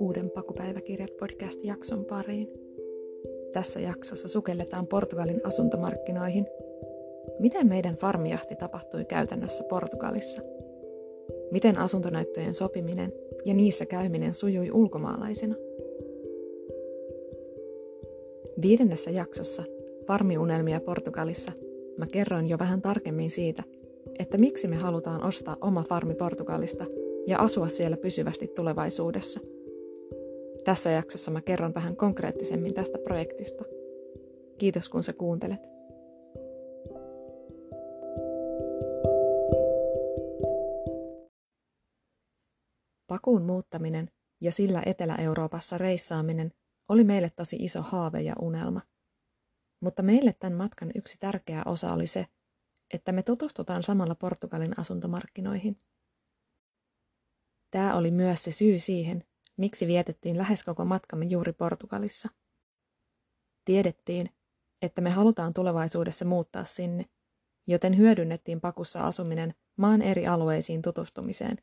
uuden Pakupäiväkirjat-podcast-jakson pariin. Tässä jaksossa sukelletaan Portugalin asuntomarkkinoihin. Miten meidän farmijahti tapahtui käytännössä Portugalissa? Miten asuntonäyttöjen sopiminen ja niissä käyminen sujui ulkomaalaisena? Viidennessä jaksossa Farmiunelmia Portugalissa mä kerroin jo vähän tarkemmin siitä, että miksi me halutaan ostaa oma farmi Portugalista ja asua siellä pysyvästi tulevaisuudessa. Tässä jaksossa mä kerron vähän konkreettisemmin tästä projektista. Kiitos kun sä kuuntelet. Pakuun muuttaminen ja sillä Etelä-Euroopassa reissaaminen oli meille tosi iso haave ja unelma. Mutta meille tämän matkan yksi tärkeä osa oli se, että me tutustutaan samalla Portugalin asuntomarkkinoihin. Tämä oli myös se syy siihen, miksi vietettiin lähes koko matkamme juuri Portugalissa. Tiedettiin, että me halutaan tulevaisuudessa muuttaa sinne, joten hyödynnettiin pakussa asuminen maan eri alueisiin tutustumiseen.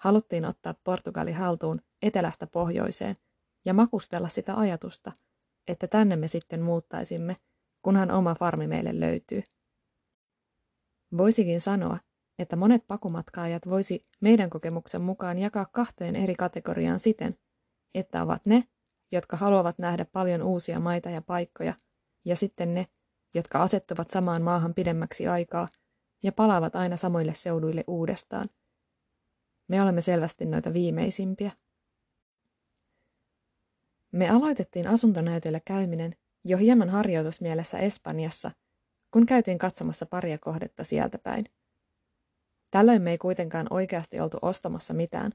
Haluttiin ottaa Portugali haltuun etelästä pohjoiseen ja makustella sitä ajatusta, että tänne me sitten muuttaisimme, kunhan oma farmi meille löytyy. Voisikin sanoa, että monet pakumatkaajat voisi meidän kokemuksen mukaan jakaa kahteen eri kategoriaan siten, että ovat ne, jotka haluavat nähdä paljon uusia maita ja paikkoja, ja sitten ne, jotka asettuvat samaan maahan pidemmäksi aikaa ja palaavat aina samoille seuduille uudestaan. Me olemme selvästi noita viimeisimpiä. Me aloitettiin asuntonäytöllä käyminen jo hieman harjoitusmielessä Espanjassa, kun käytiin katsomassa paria kohdetta sieltä päin. Tällöin me ei kuitenkaan oikeasti oltu ostamassa mitään,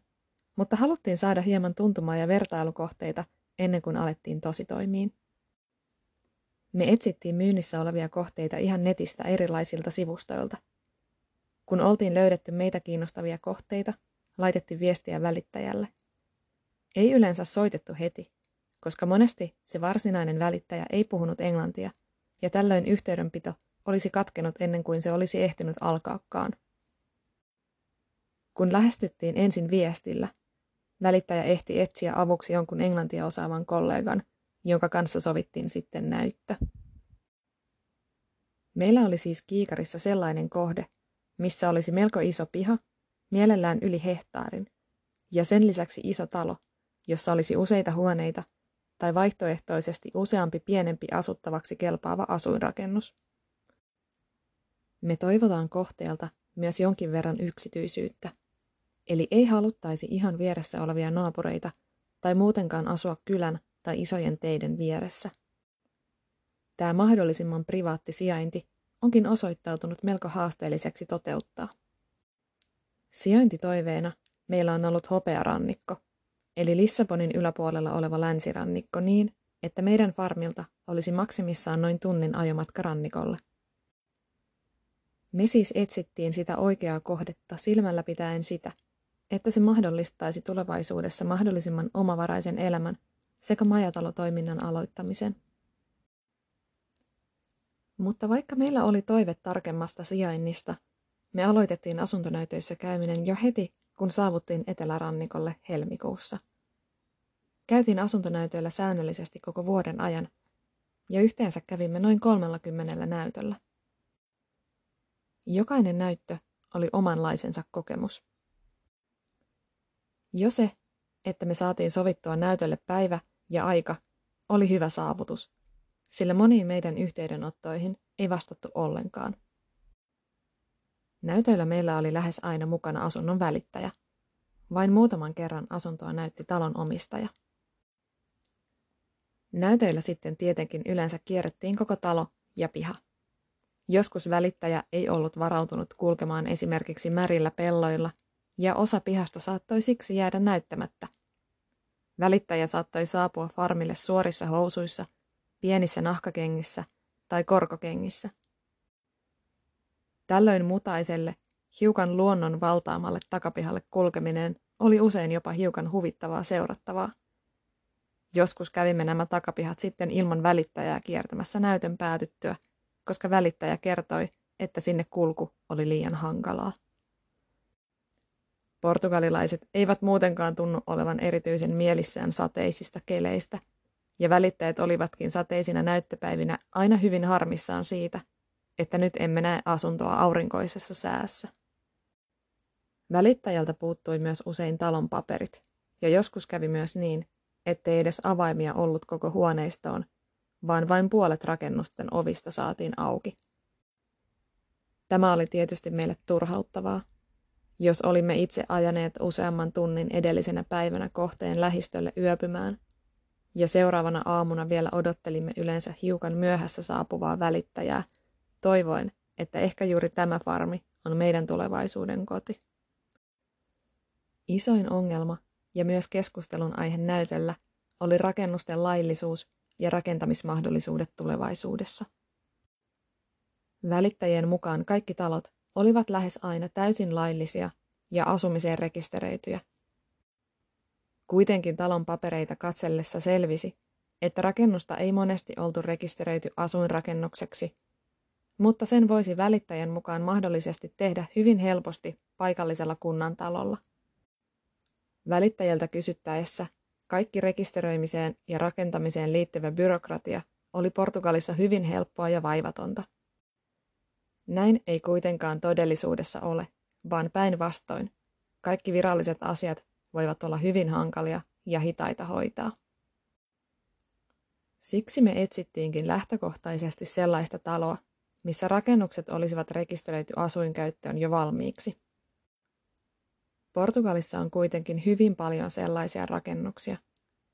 mutta haluttiin saada hieman tuntumaa ja vertailukohteita ennen kuin alettiin tositoimiin. Me etsittiin myynnissä olevia kohteita ihan netistä erilaisilta sivustoilta. Kun oltiin löydetty meitä kiinnostavia kohteita, laitettiin viestiä välittäjälle. Ei yleensä soitettu heti, koska monesti se varsinainen välittäjä ei puhunut englantia, ja tällöin yhteydenpito olisi katkenut ennen kuin se olisi ehtinyt alkaakaan. Kun lähestyttiin ensin viestillä, välittäjä ehti etsiä avuksi jonkun englantia osaavan kollegan, jonka kanssa sovittiin sitten näyttö. Meillä oli siis kiikarissa sellainen kohde, missä olisi melko iso piha, mielellään yli hehtaarin, ja sen lisäksi iso talo, jossa olisi useita huoneita tai vaihtoehtoisesti useampi pienempi asuttavaksi kelpaava asuinrakennus. Me toivotaan kohteelta myös jonkin verran yksityisyyttä, eli ei haluttaisi ihan vieressä olevia naapureita tai muutenkaan asua kylän tai isojen teiden vieressä. Tämä mahdollisimman privaatti sijainti onkin osoittautunut melko haasteelliseksi toteuttaa. Sijaintitoiveena meillä on ollut hopearannikko, eli Lissabonin yläpuolella oleva länsirannikko niin, että meidän farmilta olisi maksimissaan noin tunnin ajomatka rannikolle. Me siis etsittiin sitä oikeaa kohdetta silmällä pitäen sitä, että se mahdollistaisi tulevaisuudessa mahdollisimman omavaraisen elämän sekä majatalotoiminnan aloittamisen. Mutta vaikka meillä oli toive tarkemmasta sijainnista, me aloitettiin asuntonäytöissä käyminen jo heti, kun saavuttiin etelärannikolle helmikuussa. Käytiin asuntonäytöillä säännöllisesti koko vuoden ajan, ja yhteensä kävimme noin 30 näytöllä. Jokainen näyttö oli omanlaisensa kokemus. Jo se, että me saatiin sovittua näytölle päivä ja aika, oli hyvä saavutus, sillä moniin meidän yhteydenottoihin ei vastattu ollenkaan. Näytöillä meillä oli lähes aina mukana asunnon välittäjä. Vain muutaman kerran asuntoa näytti talon omistaja. Näytöillä sitten tietenkin yleensä kierrettiin koko talo ja piha. Joskus välittäjä ei ollut varautunut kulkemaan esimerkiksi märillä pelloilla, ja osa pihasta saattoi siksi jäädä näyttämättä. Välittäjä saattoi saapua farmille suorissa housuissa, pienissä nahkakengissä tai korkokengissä. Tällöin mutaiselle, hiukan luonnon valtaamalle takapihalle kulkeminen oli usein jopa hiukan huvittavaa seurattavaa. Joskus kävimme nämä takapihat sitten ilman välittäjää kiertämässä näytön päätyttyä – koska välittäjä kertoi, että sinne kulku oli liian hankalaa. Portugalilaiset eivät muutenkaan tunnu olevan erityisen mielissään sateisista keleistä, ja välittäjät olivatkin sateisina näyttöpäivinä aina hyvin harmissaan siitä, että nyt emme näe asuntoa aurinkoisessa säässä. Välittäjältä puuttui myös usein talon paperit, ja joskus kävi myös niin, ettei edes avaimia ollut koko huoneistoon, vaan vain puolet rakennusten ovista saatiin auki. Tämä oli tietysti meille turhauttavaa. Jos olimme itse ajaneet useamman tunnin edellisenä päivänä kohteen lähistölle yöpymään, ja seuraavana aamuna vielä odottelimme yleensä hiukan myöhässä saapuvaa välittäjää, toivoen, että ehkä juuri tämä farmi on meidän tulevaisuuden koti. Isoin ongelma ja myös keskustelun aihe näytöllä oli rakennusten laillisuus ja rakentamismahdollisuudet tulevaisuudessa. Välittäjien mukaan kaikki talot olivat lähes aina täysin laillisia ja asumiseen rekisteröityjä. Kuitenkin talon papereita katsellessa selvisi, että rakennusta ei monesti oltu rekisteröity asuinrakennukseksi, mutta sen voisi välittäjän mukaan mahdollisesti tehdä hyvin helposti paikallisella kunnan talolla. Välittäjältä kysyttäessä kaikki rekisteröimiseen ja rakentamiseen liittyvä byrokratia oli Portugalissa hyvin helppoa ja vaivatonta. Näin ei kuitenkaan todellisuudessa ole, vaan päinvastoin. Kaikki viralliset asiat voivat olla hyvin hankalia ja hitaita hoitaa. Siksi me etsittiinkin lähtökohtaisesti sellaista taloa, missä rakennukset olisivat rekisteröity asuinkäyttöön jo valmiiksi. Portugalissa on kuitenkin hyvin paljon sellaisia rakennuksia,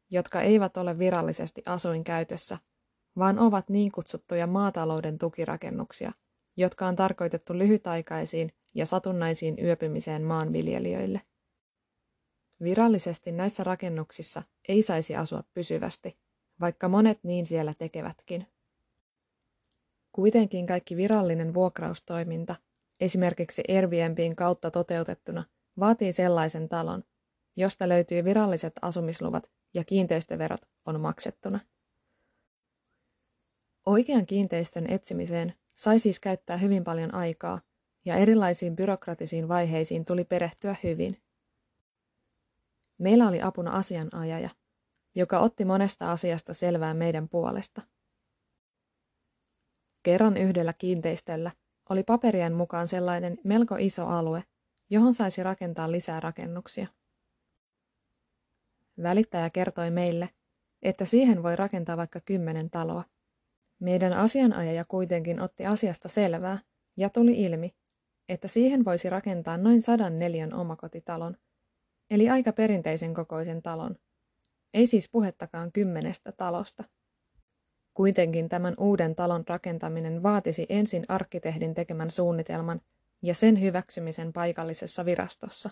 jotka eivät ole virallisesti asuinkäytössä, vaan ovat niin kutsuttuja maatalouden tukirakennuksia, jotka on tarkoitettu lyhytaikaisiin ja satunnaisiin yöpymiseen maanviljelijöille. Virallisesti näissä rakennuksissa ei saisi asua pysyvästi, vaikka monet niin siellä tekevätkin. Kuitenkin kaikki virallinen vuokraustoiminta, esimerkiksi Airbnbin kautta toteutettuna, vaatii sellaisen talon, josta löytyy viralliset asumisluvat ja kiinteistöverot on maksettuna. Oikean kiinteistön etsimiseen sai siis käyttää hyvin paljon aikaa, ja erilaisiin byrokratisiin vaiheisiin tuli perehtyä hyvin. Meillä oli apuna asianajaja, joka otti monesta asiasta selvää meidän puolesta. Kerran yhdellä kiinteistöllä oli paperien mukaan sellainen melko iso alue, johon saisi rakentaa lisää rakennuksia. Välittäjä kertoi meille, että siihen voi rakentaa vaikka kymmenen taloa. Meidän asianajaja kuitenkin otti asiasta selvää ja tuli ilmi, että siihen voisi rakentaa noin sadan neljän omakotitalon, eli aika perinteisen kokoisen talon. Ei siis puhettakaan kymmenestä talosta. Kuitenkin tämän uuden talon rakentaminen vaatisi ensin arkkitehdin tekemän suunnitelman ja sen hyväksymisen paikallisessa virastossa.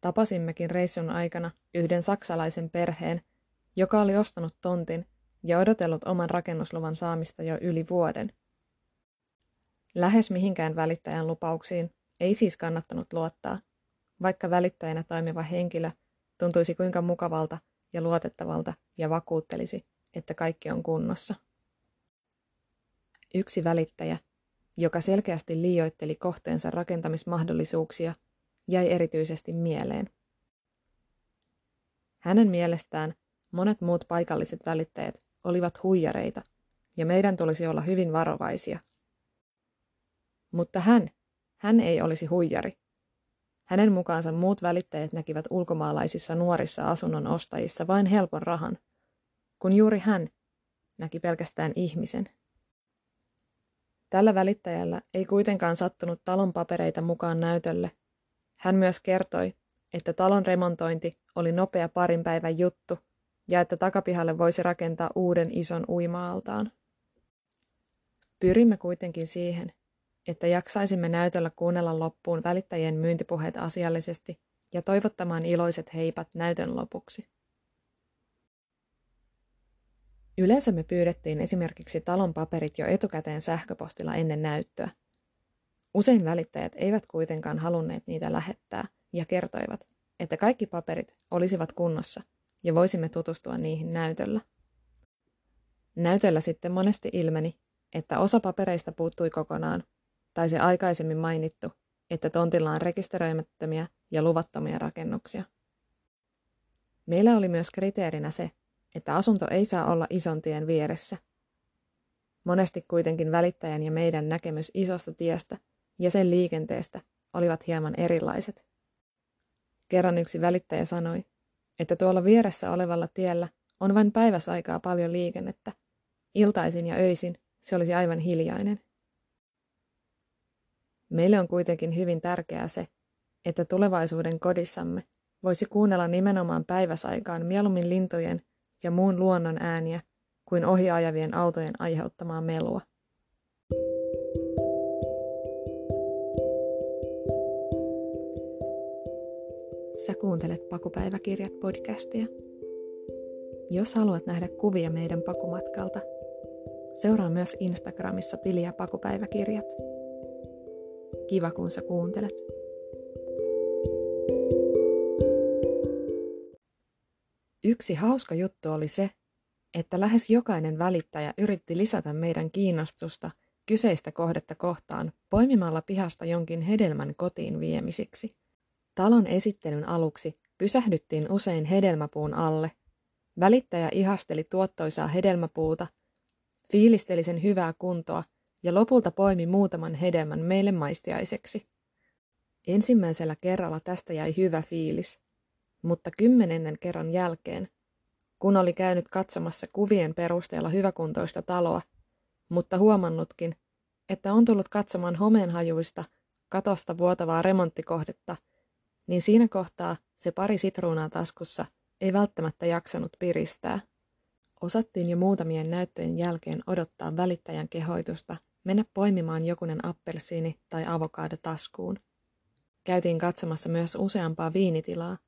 Tapasimmekin reissun aikana yhden saksalaisen perheen, joka oli ostanut tontin ja odotellut oman rakennusluvan saamista jo yli vuoden. Lähes mihinkään välittäjän lupauksiin ei siis kannattanut luottaa, vaikka välittäjänä toimiva henkilö tuntuisi kuinka mukavalta ja luotettavalta ja vakuuttelisi, että kaikki on kunnossa. Yksi välittäjä, joka selkeästi liioitteli kohteensa rakentamismahdollisuuksia, jäi erityisesti mieleen. Hänen mielestään monet muut paikalliset välittäjät olivat huijareita, ja meidän tulisi olla hyvin varovaisia. Mutta hän, hän ei olisi huijari. Hänen mukaansa muut välittäjät näkivät ulkomaalaisissa nuorissa asunnon ostajissa vain helpon rahan, kun juuri hän näki pelkästään ihmisen. Tällä välittäjällä ei kuitenkaan sattunut talon papereita mukaan näytölle. Hän myös kertoi, että talon remontointi oli nopea parin päivän juttu ja että takapihalle voisi rakentaa uuden ison uimaaltaan. Pyrimme kuitenkin siihen, että jaksaisimme näytöllä kuunnella loppuun välittäjien myyntipuheet asiallisesti ja toivottamaan iloiset heipat näytön lopuksi. Yleensä me pyydettiin esimerkiksi talon paperit jo etukäteen sähköpostilla ennen näyttöä. Usein välittäjät eivät kuitenkaan halunneet niitä lähettää ja kertoivat, että kaikki paperit olisivat kunnossa ja voisimme tutustua niihin näytöllä. Näytöllä sitten monesti ilmeni, että osa papereista puuttui kokonaan, tai se aikaisemmin mainittu että tontilla on rekisteröimättömiä ja luvattomia rakennuksia. Meillä oli myös kriteerinä se, että asunto ei saa olla ison tien vieressä. Monesti kuitenkin välittäjän ja meidän näkemys isosta tiestä ja sen liikenteestä olivat hieman erilaiset. Kerran yksi välittäjä sanoi, että tuolla vieressä olevalla tiellä on vain päiväsaikaa paljon liikennettä. Iltaisin ja öisin se olisi aivan hiljainen. Meille on kuitenkin hyvin tärkeää se, että tulevaisuuden kodissamme voisi kuunnella nimenomaan päiväsaikaan mieluummin lintujen ja muun luonnon ääniä kuin ohiajavien autojen aiheuttamaa melua. Sä kuuntelet Pakupäiväkirjat podcastia. Jos haluat nähdä kuvia meidän pakumatkalta, seuraa myös Instagramissa tiliä Pakupäiväkirjat. Kiva kun sä kuuntelet. Yksi hauska juttu oli se, että lähes jokainen välittäjä yritti lisätä meidän kiinnostusta kyseistä kohdetta kohtaan poimimalla pihasta jonkin hedelmän kotiin viemisiksi. Talon esittelyn aluksi pysähdyttiin usein hedelmäpuun alle. Välittäjä ihasteli tuottoisaa hedelmäpuuta, fiilisteli sen hyvää kuntoa ja lopulta poimi muutaman hedelmän meille maistiaiseksi. Ensimmäisellä kerralla tästä jäi hyvä fiilis, mutta kymmenennen kerran jälkeen, kun oli käynyt katsomassa kuvien perusteella hyväkuntoista taloa, mutta huomannutkin, että on tullut katsomaan homeenhajuista, katosta vuotavaa remonttikohdetta – niin siinä kohtaa se pari sitruunaa taskussa ei välttämättä jaksanut piristää. Osattiin jo muutamien näyttöjen jälkeen odottaa välittäjän kehoitusta mennä poimimaan jokunen appelsiini tai avokaado taskuun. Käytiin katsomassa myös useampaa viinitilaa,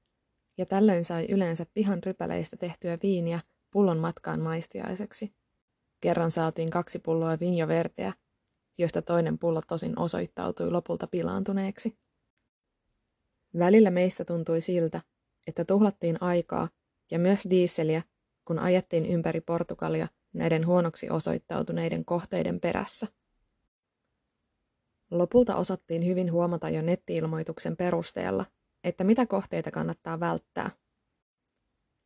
ja tällöin sai yleensä pihan rypäleistä tehtyä viiniä pullon matkaan maistiaiseksi. Kerran saatiin kaksi pulloa vinjo verdeä, joista toinen pullo tosin osoittautui lopulta pilaantuneeksi. Välillä meistä tuntui siltä, että tuhlattiin aikaa ja myös diisseliä, kun ajettiin ympäri Portugalia näiden huonoksi osoittautuneiden kohteiden perässä. Lopulta osattiin hyvin huomata jo nettiilmoituksen perusteella, että mitä kohteita kannattaa välttää.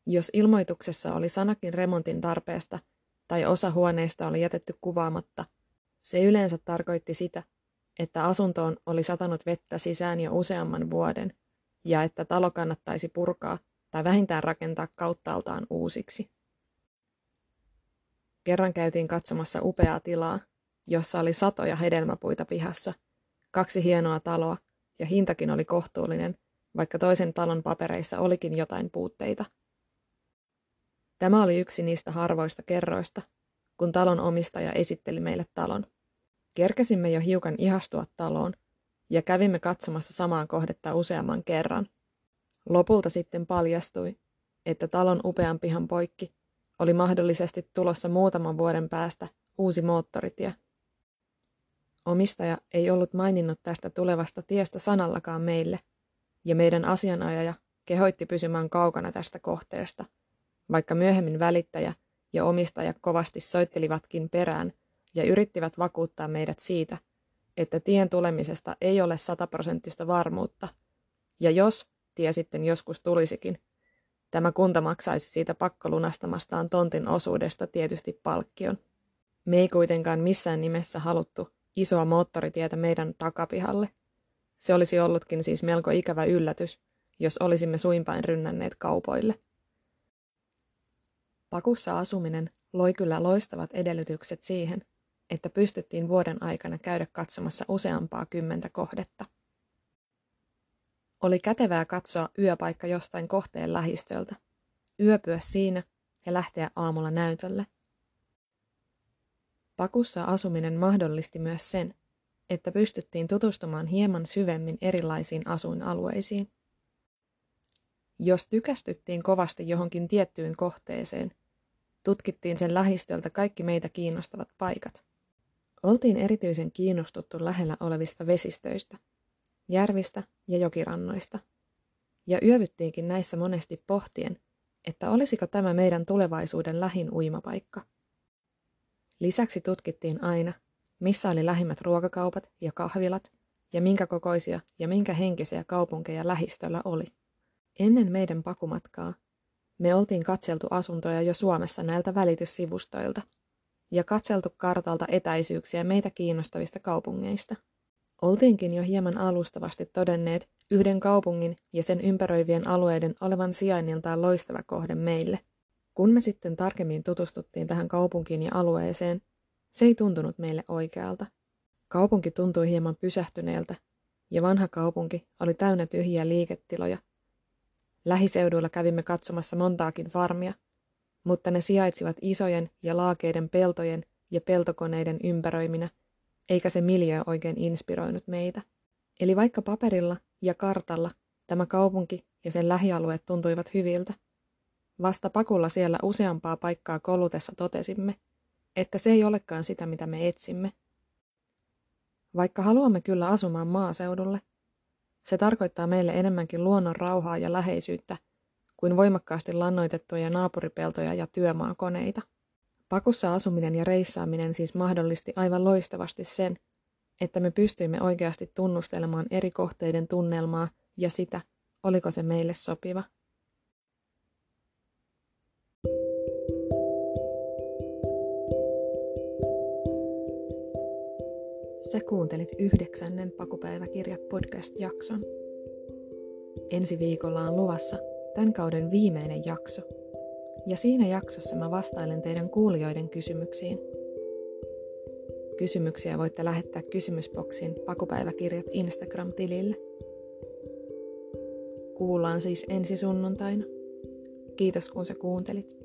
Jos ilmoituksessa oli sanakin remontin tarpeesta tai osa huoneesta oli jätetty kuvaamatta, se yleensä tarkoitti sitä, että asuntoon oli satanut vettä sisään jo useamman vuoden ja että talo kannattaisi purkaa tai vähintään rakentaa kauttaaltaan uusiksi. Kerran käytiin katsomassa upeaa tilaa, jossa oli satoja hedelmäpuita pihassa, kaksi hienoa taloa ja hintakin oli kohtuullinen, vaikka toisen talon papereissa olikin jotain puutteita. Tämä oli yksi niistä harvoista kerroista, kun talon omistaja esitteli meille talon. Kerkesimme jo hiukan ihastua taloon, ja kävimme katsomassa samaa kohdetta useamman kerran. Lopulta sitten paljastui, että talon upean pihan poikki oli mahdollisesti tulossa muutaman vuoden päästä uusi moottoritie. Omistaja ei ollut maininnut tästä tulevasta tiestä sanallakaan meille, ja meidän asianajaja kehoitti pysymään kaukana tästä kohteesta, vaikka myöhemmin välittäjä ja omistaja kovasti soittelivatkin perään ja yrittivät vakuuttaa meidät siitä, että tien tulemisesta ei ole sataprosenttista varmuutta, ja jos tie sitten joskus tulisikin, tämä kunta maksaisi siitä pakkolunastamastaan tontin osuudesta tietysti palkkion. Me ei kuitenkaan missään nimessä haluttu isoa moottoritietä meidän takapihalle. Se olisi ollutkin siis melko ikävä yllätys, jos olisimme suinpäin rynnänneet kaupoille. Pakussa asuminen loi kyllä loistavat edellytykset siihen, että pystyttiin vuoden aikana käydä katsomassa useampaa kymmentä kohdetta. Oli kätevää katsoa yöpaikka jostain kohteen lähistöltä, yöpyä siinä ja lähteä aamulla näytölle. Pakussa asuminen mahdollisti myös sen, että pystyttiin tutustumaan hieman syvemmin erilaisiin asuinalueisiin. Jos tykästyttiin kovasti johonkin tiettyyn kohteeseen, tutkittiin sen lähistöltä kaikki meitä kiinnostavat paikat. Oltiin erityisen kiinnostuttu lähellä olevista vesistöistä, järvistä ja jokirannoista. Ja yövyttiinkin näissä monesti pohtien, että olisiko tämä meidän tulevaisuuden lähin uimapaikka. Lisäksi tutkittiin aina, missä oli lähimmät ruokakaupat ja kahvilat ja minkä kokoisia ja minkä henkisiä kaupunkeja lähistöllä oli. Ennen meidän pakumatkaa me oltiin katseltu asuntoja jo Suomessa näiltä välityssivustoilta ja katseltu kartalta etäisyyksiä meitä kiinnostavista kaupungeista. Oltiinkin jo hieman alustavasti todenneet yhden kaupungin ja sen ympäröivien alueiden olevan sijainniltaan loistava kohde meille. Kun me sitten tarkemmin tutustuttiin tähän kaupunkiin ja alueeseen, se ei tuntunut meille oikealta. Kaupunki tuntui hieman pysähtyneeltä, ja vanha kaupunki oli täynnä tyhjiä liiketiloja. Lähiseuduilla kävimme katsomassa montaakin farmia, mutta ne sijaitsivat isojen ja laakeiden peltojen ja peltokoneiden ympäröiminä, eikä se miljö oikein inspiroinut meitä. Eli vaikka paperilla ja kartalla tämä kaupunki ja sen lähialueet tuntuivat hyviltä, vasta pakulla siellä useampaa paikkaa kolutessa totesimme, että se ei olekaan sitä, mitä me etsimme. Vaikka haluamme kyllä asumaan maaseudulle, se tarkoittaa meille enemmänkin luonnon rauhaa ja läheisyyttä kuin voimakkaasti lannoitettuja naapuripeltoja ja työmaakoneita. Pakussa asuminen ja reissaaminen siis mahdollisti aivan loistavasti sen, että me pystyimme oikeasti tunnustelemaan eri kohteiden tunnelmaa ja sitä, oliko se meille sopiva. Sä kuuntelit yhdeksännen Pakupäiväkirjat podcast-jakson. Ensi viikolla on luvassa tämän kauden viimeinen jakso. Ja siinä jaksossa mä vastailen teidän kuulijoiden kysymyksiin. Kysymyksiä voitte lähettää kysymysboksin Pakupäiväkirjat Instagram-tilille. Kuullaan siis ensi sunnuntaina. Kiitos kun sä kuuntelit.